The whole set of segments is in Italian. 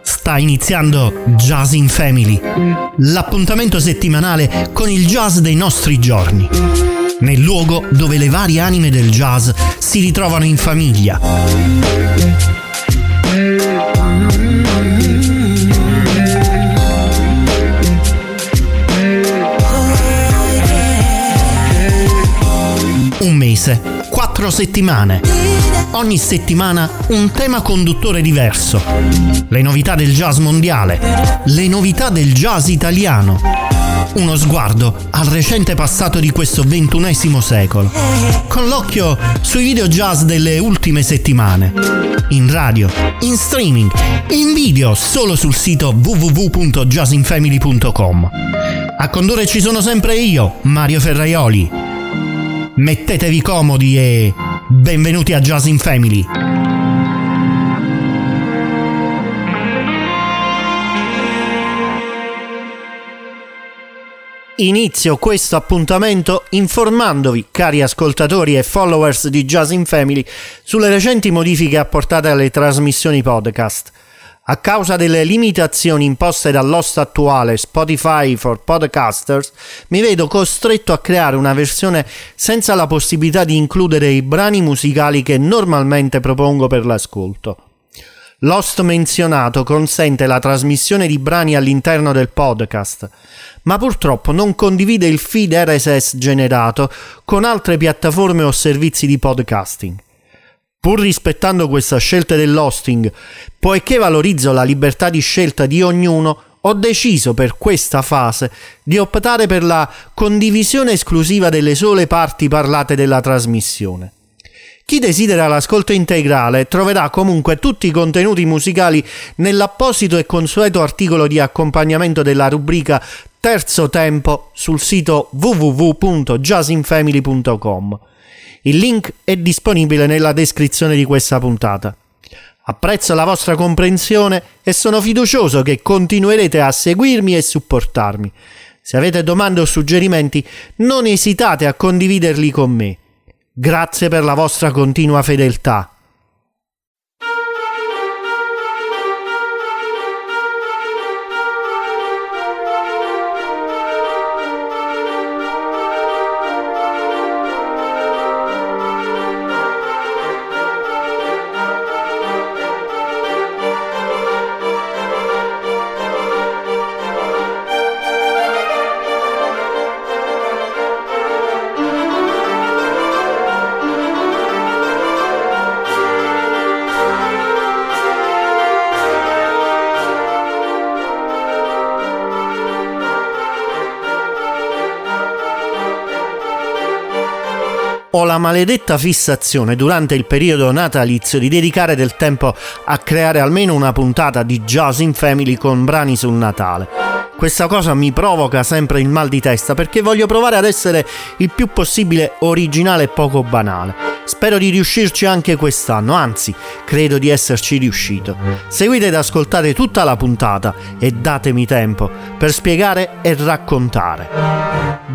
Sta iniziando Jazz in Family, l'appuntamento settimanale con il jazz dei nostri giorni, nel luogo dove le varie anime del jazz si ritrovano in famiglia. Mese, quattro settimane. Ogni settimana un tema conduttore diverso. Le novità del jazz mondiale, le novità del jazz italiano. Uno sguardo al recente passato di questo ventunesimo secolo, con l'occhio sui video jazz delle ultime settimane. In radio, in streaming, in video solo sul sito www.jazzinfamily.com. A condurre ci sono sempre io, Mario Ferraioli mettetevi comodi e benvenuti a Jazz in Family. Inizio questo appuntamento informandovi, cari ascoltatori e followers di Jazz in Family, sulle recenti modifiche apportate alle trasmissioni podcast. A causa delle limitazioni imposte dall'host attuale Spotify for Podcasters, mi vedo costretto a creare una versione senza la possibilità di includere i brani musicali che normalmente propongo per l'ascolto. L'host menzionato consente la trasmissione di brani all'interno del podcast, ma purtroppo non condivide il feed RSS generato con altre piattaforme o servizi di podcasting. Pur rispettando questa scelta dell'hosting, poiché valorizzo la libertà di scelta di ognuno, ho deciso per questa fase di optare per la condivisione esclusiva delle sole parti parlate della trasmissione. Chi desidera l'ascolto integrale troverà comunque tutti i contenuti musicali nell'apposito e consueto articolo di accompagnamento della rubrica Terzo Tempo sul sito www.jazzinfamily.com il link è disponibile nella descrizione di questa puntata. Apprezzo la vostra comprensione e sono fiducioso che continuerete a seguirmi e supportarmi. Se avete domande o suggerimenti, non esitate a condividerli con me. Grazie per la vostra continua fedeltà. Maledetta fissazione durante il periodo natalizio di dedicare del tempo a creare almeno una puntata di Jazz in Family con brani sul Natale. Questa cosa mi provoca sempre il mal di testa perché voglio provare ad essere il più possibile originale e poco banale. Spero di riuscirci anche quest'anno, anzi, credo di esserci riuscito. Seguite ed ascoltate tutta la puntata e datemi tempo per spiegare e raccontare.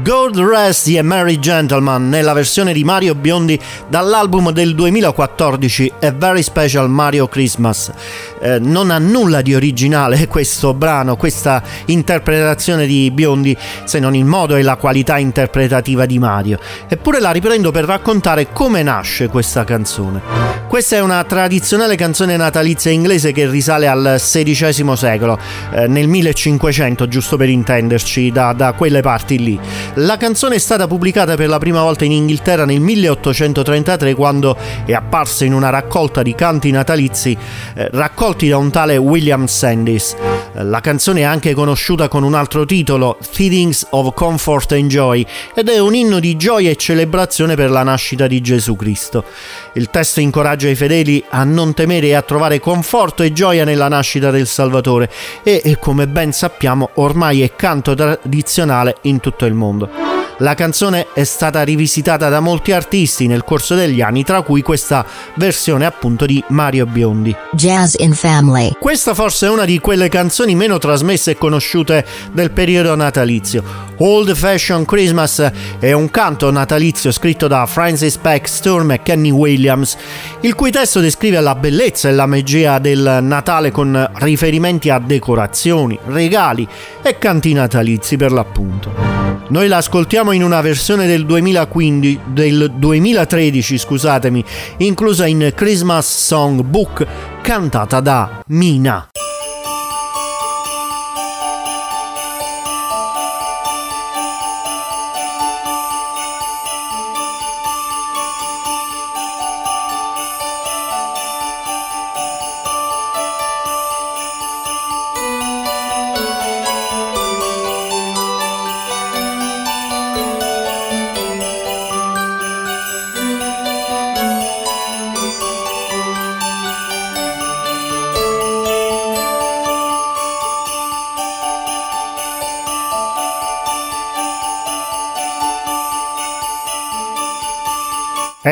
Gold Rest e Merry Gentleman nella versione di Mario Biondi dall'album del 2014 A Very Special Mario Christmas. Eh, non ha nulla di originale questo brano, questa interpretazione di Biondi, se non il modo e la qualità interpretativa di Mario. Eppure la riprendo per raccontare come nasce questa canzone. Questa è una tradizionale canzone natalizia inglese che risale al XVI secolo, eh, nel 1500 giusto per intenderci, da, da quelle parti lì. La canzone è stata pubblicata per la prima volta in Inghilterra nel 1833 quando è apparsa in una raccolta di canti natalizi eh, raccolti da un tale William Sandys. La canzone è anche conosciuta con un altro titolo, Feelings of Comfort and Joy, ed è un inno di gioia e celebrazione per la nascita di Gesù Cristo. Il testo incoraggia i fedeli a non temere e a trovare conforto e gioia nella nascita del Salvatore e, come ben sappiamo, ormai è canto tradizionale in tutto il mondo. La canzone è stata rivisitata da molti artisti nel corso degli anni, tra cui questa versione appunto di Mario Biondi. Jazz in Family. Questa forse è una di quelle canzoni meno trasmesse e conosciute del periodo natalizio. Old Fashion Christmas è un canto natalizio scritto da Francis Peck Sturm e Kenny Williams, il cui testo descrive la bellezza e la magia del Natale con riferimenti a decorazioni, regali e canti natalizi per l'appunto. Noi la ascoltiamo in una versione del 2015, del 2013, scusatemi, inclusa in Christmas Song Book, cantata da Mina.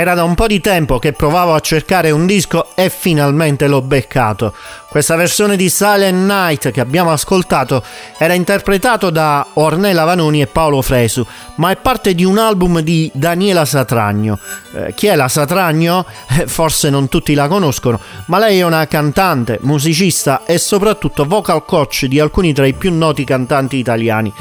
Era da un po' di tempo che provavo a cercare un disco e finalmente l'ho beccato. Questa versione di Silent Night che abbiamo ascoltato era interpretato da Ornella Vanoni e Paolo Fresu, ma è parte di un album di Daniela Satragno. Eh, chi è la Satragno? Eh, forse non tutti la conoscono, ma lei è una cantante, musicista e soprattutto vocal coach di alcuni tra i più noti cantanti italiani.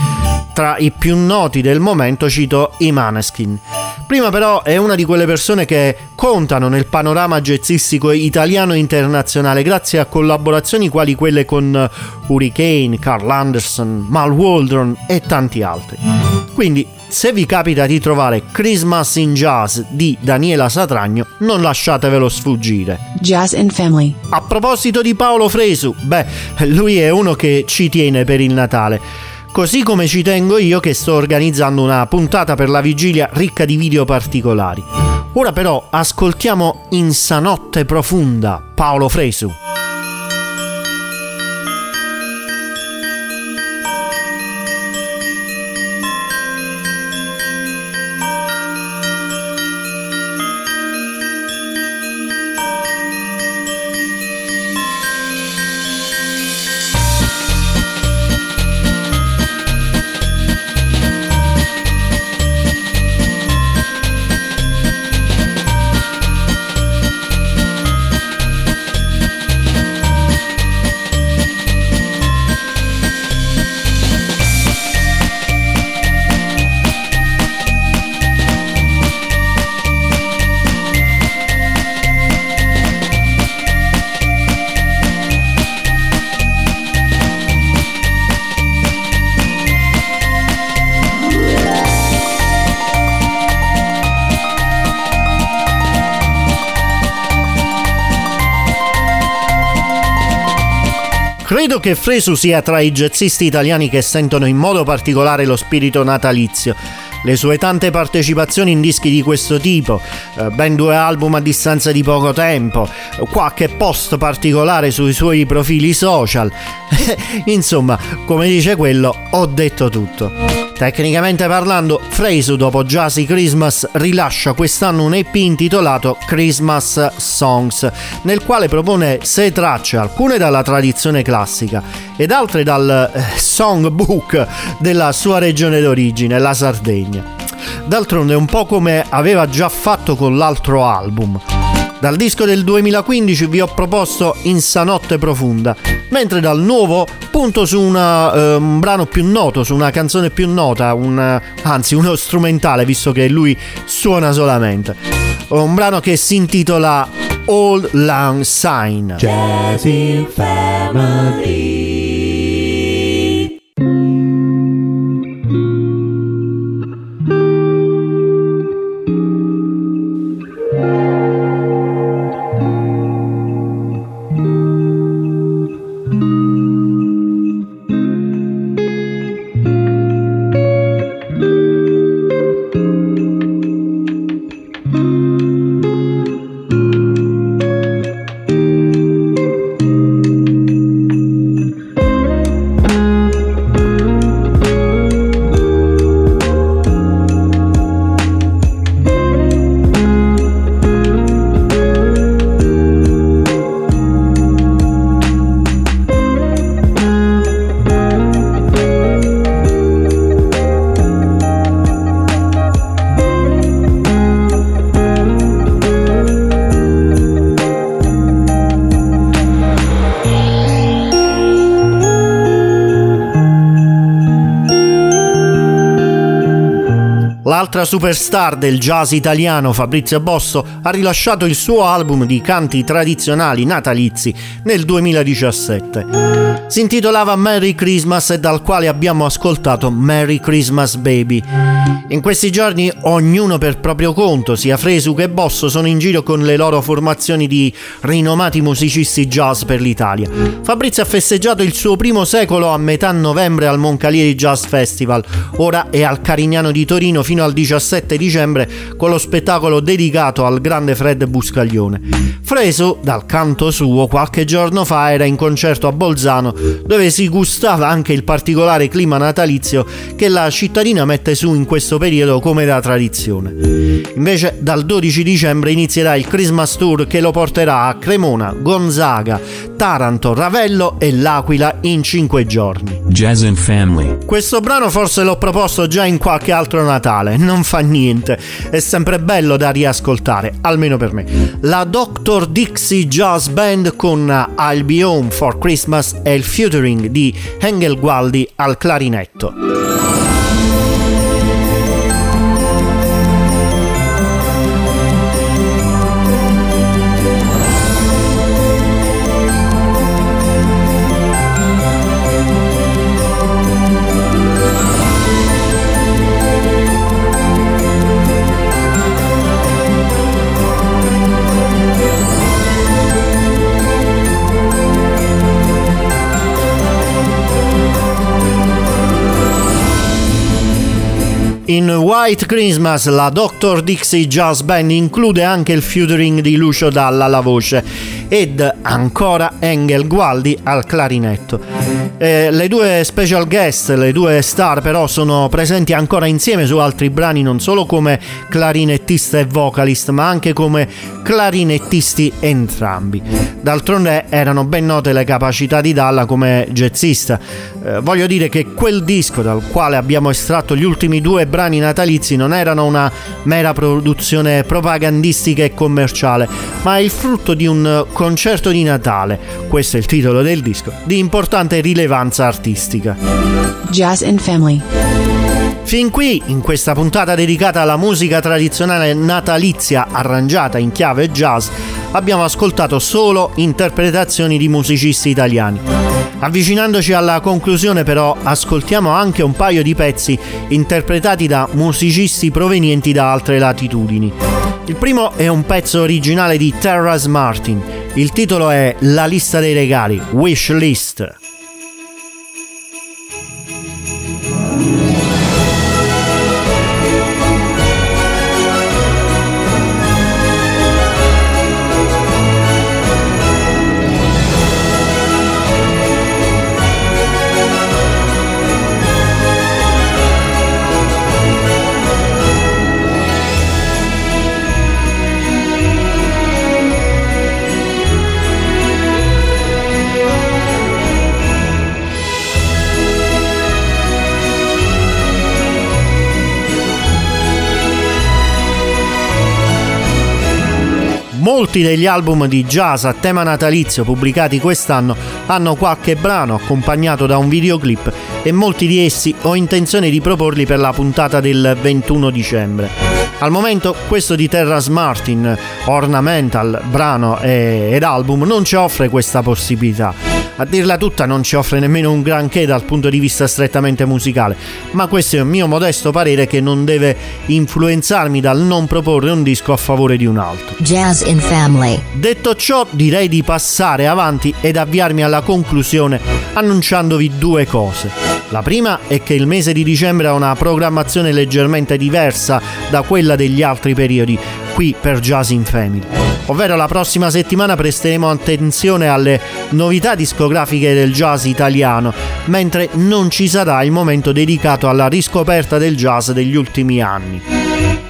Tra i più noti del momento cito i Maneskin. Prima però è una di quelle persone che contano nel panorama jazzistico italiano e internazionale grazie a collaborazioni quali quelle con Hurricane, Carl Anderson, Mal Waldron e tanti altri. Quindi se vi capita di trovare Christmas in Jazz di Daniela Satragno, non lasciatevelo sfuggire. Jazz and Family. A proposito di Paolo Fresu, beh, lui è uno che ci tiene per il Natale. Così come ci tengo io che sto organizzando una puntata per la vigilia ricca di video particolari. Ora però ascoltiamo In Sanotte Profunda Paolo Fresu. Credo che Fresu sia tra i jazzisti italiani che sentono in modo particolare lo spirito natalizio. Le sue tante partecipazioni in dischi di questo tipo, eh, ben due album a distanza di poco tempo, qualche post particolare sui suoi profili social. Insomma, come dice quello, ho detto tutto. Tecnicamente parlando, Fresu dopo Jazzy Christmas rilascia quest'anno un EP intitolato Christmas Songs, nel quale propone sei tracce, alcune dalla tradizione classica ed altre dal eh, songbook della sua regione d'origine, la Sardegna. D'altronde è un po' come aveva già fatto con l'altro album. Dal disco del 2015 vi ho proposto Insanotte Profunda, mentre dal nuovo punto su una, uh, un brano più noto, su una canzone più nota, un, anzi uno strumentale visto che lui suona solamente. Un brano che si intitola Old Lang Sign. Jazz in Family. Música L'altra superstar del jazz italiano, Fabrizio Bosso, ha rilasciato il suo album di canti tradizionali natalizi nel 2017. Si intitolava Merry Christmas e dal quale abbiamo ascoltato Merry Christmas Baby. In questi giorni ognuno per proprio conto, sia Fresu che Bosso, sono in giro con le loro formazioni di rinomati musicisti jazz per l'Italia. Fabrizio ha festeggiato il suo primo secolo a metà novembre al Moncalieri Jazz Festival, ora è al Carignano di Torino fino al 17 dicembre con lo spettacolo dedicato al grande Fred Buscaglione. Fresu, dal canto suo, qualche giorno fa era in concerto a Bolzano dove si gustava anche il particolare clima natalizio che la cittadina mette su in questo periodo come da tradizione. Invece dal 12 dicembre inizierà il Christmas Tour che lo porterà a Cremona, Gonzaga, Taranto, Ravello e L'Aquila in 5 giorni. Jazz and Family. Questo brano forse l'ho proposto già in qualche altro Natale, non fa niente, è sempre bello da riascoltare, almeno per me. La Dr. Dixie Jazz Band con I'll Be Home for Christmas e il featuring di Engel Gualdi al clarinetto. In White Christmas la Dr. Dixie Jazz Band include anche il featuring di Lucio Dalla alla voce ed ancora Engel Gualdi al clarinetto. Eh, le due special guest, le due star però sono presenti ancora insieme su altri brani non solo come clarinettista e vocalist ma anche come clarinettisti entrambi. D'altronde erano ben note le capacità di Dalla come jazzista. Eh, voglio dire che quel disco dal quale abbiamo estratto gli ultimi due brani natalizi non erano una mera produzione propagandistica e commerciale, ma il frutto di un concerto di Natale, questo è il titolo del disco, di importante rilevanza artistica. Jazz and Family. Fin qui, in questa puntata dedicata alla musica tradizionale natalizia arrangiata in chiave jazz, abbiamo ascoltato solo interpretazioni di musicisti italiani. Avvicinandoci alla conclusione però ascoltiamo anche un paio di pezzi interpretati da musicisti provenienti da altre latitudini. Il primo è un pezzo originale di Terrace Martin. Il titolo è La lista dei regali, Wish List. Molti degli album di jazz a tema natalizio pubblicati quest'anno hanno qualche brano accompagnato da un videoclip e molti di essi ho intenzione di proporli per la puntata del 21 dicembre. Al momento questo di Terrace Martin, Ornamental, brano ed album, non ci offre questa possibilità a dirla tutta non ci offre nemmeno un granché dal punto di vista strettamente musicale, ma questo è un mio modesto parere che non deve influenzarmi dal non proporre un disco a favore di un altro. Jazz in Family. Detto ciò, direi di passare avanti ed avviarmi alla conclusione annunciandovi due cose. La prima è che il mese di dicembre ha una programmazione leggermente diversa da quella degli altri periodi, qui per Jazz in Family. Ovvero la prossima settimana presteremo attenzione alle novità discografiche del jazz italiano, mentre non ci sarà il momento dedicato alla riscoperta del jazz degli ultimi anni.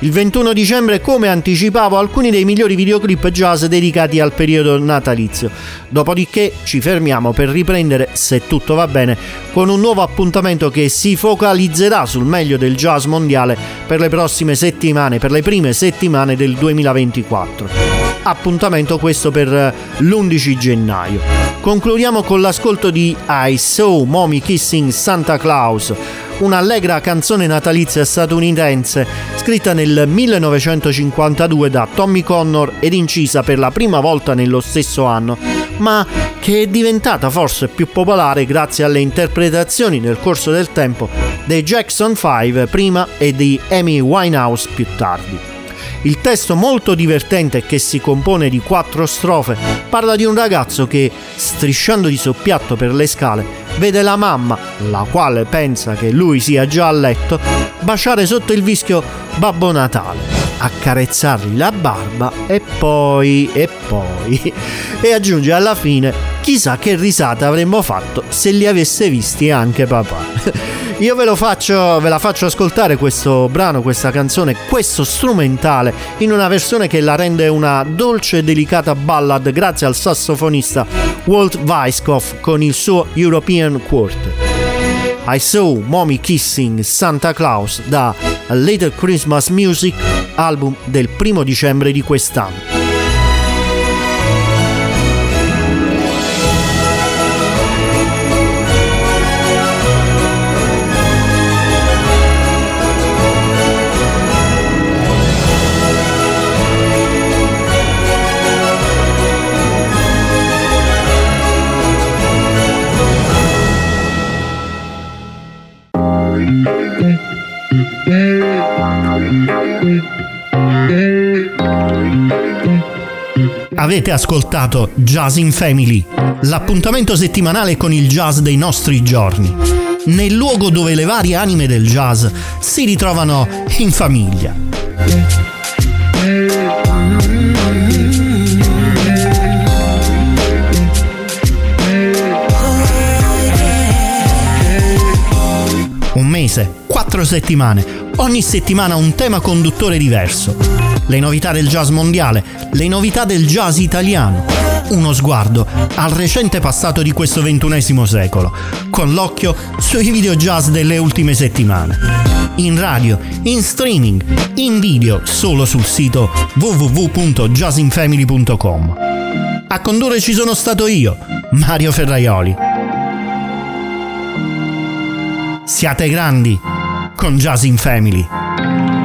Il 21 dicembre, come anticipavo, alcuni dei migliori videoclip jazz dedicati al periodo natalizio. Dopodiché ci fermiamo per riprendere, se tutto va bene, con un nuovo appuntamento che si focalizzerà sul meglio del jazz mondiale per le prossime settimane, per le prime settimane del 2024. Appuntamento questo per l'11 gennaio. Concludiamo con l'ascolto di I Saw Mommy Kissing Santa Claus un'allegra canzone natalizia statunitense scritta nel 1952 da Tommy Connor ed incisa per la prima volta nello stesso anno, ma che è diventata forse più popolare grazie alle interpretazioni nel corso del tempo dei Jackson 5 prima e di Amy Winehouse più tardi. Il testo molto divertente che si compone di quattro strofe parla di un ragazzo che, strisciando di soppiatto per le scale, vede la mamma, la quale pensa che lui sia già a letto, baciare sotto il vischio Babbo Natale, accarezzargli la barba e poi, e poi, e aggiunge alla fine, chissà che risata avremmo fatto se li avesse visti anche papà. Io ve faccio, ve la faccio ascoltare questo brano, questa canzone, questo strumentale in una versione che la rende una dolce e delicata ballad grazie al sassofonista Walt Weiskopf con il suo European Quartet. I Saw Mommy Kissing Santa Claus da A Little Christmas Music, album del primo dicembre di quest'anno. Avete ascoltato Jazz in Family, l'appuntamento settimanale con il jazz dei nostri giorni, nel luogo dove le varie anime del jazz si ritrovano in famiglia. Un mese, quattro settimane, ogni settimana un tema conduttore diverso le novità del jazz mondiale, le novità del jazz italiano. Uno sguardo al recente passato di questo ventunesimo secolo, con l'occhio sui video jazz delle ultime settimane. In radio, in streaming, in video solo sul sito www.jazzinfamily.com. A condurre ci sono stato io, Mario Ferraioli. Siate grandi con Jazz in Family.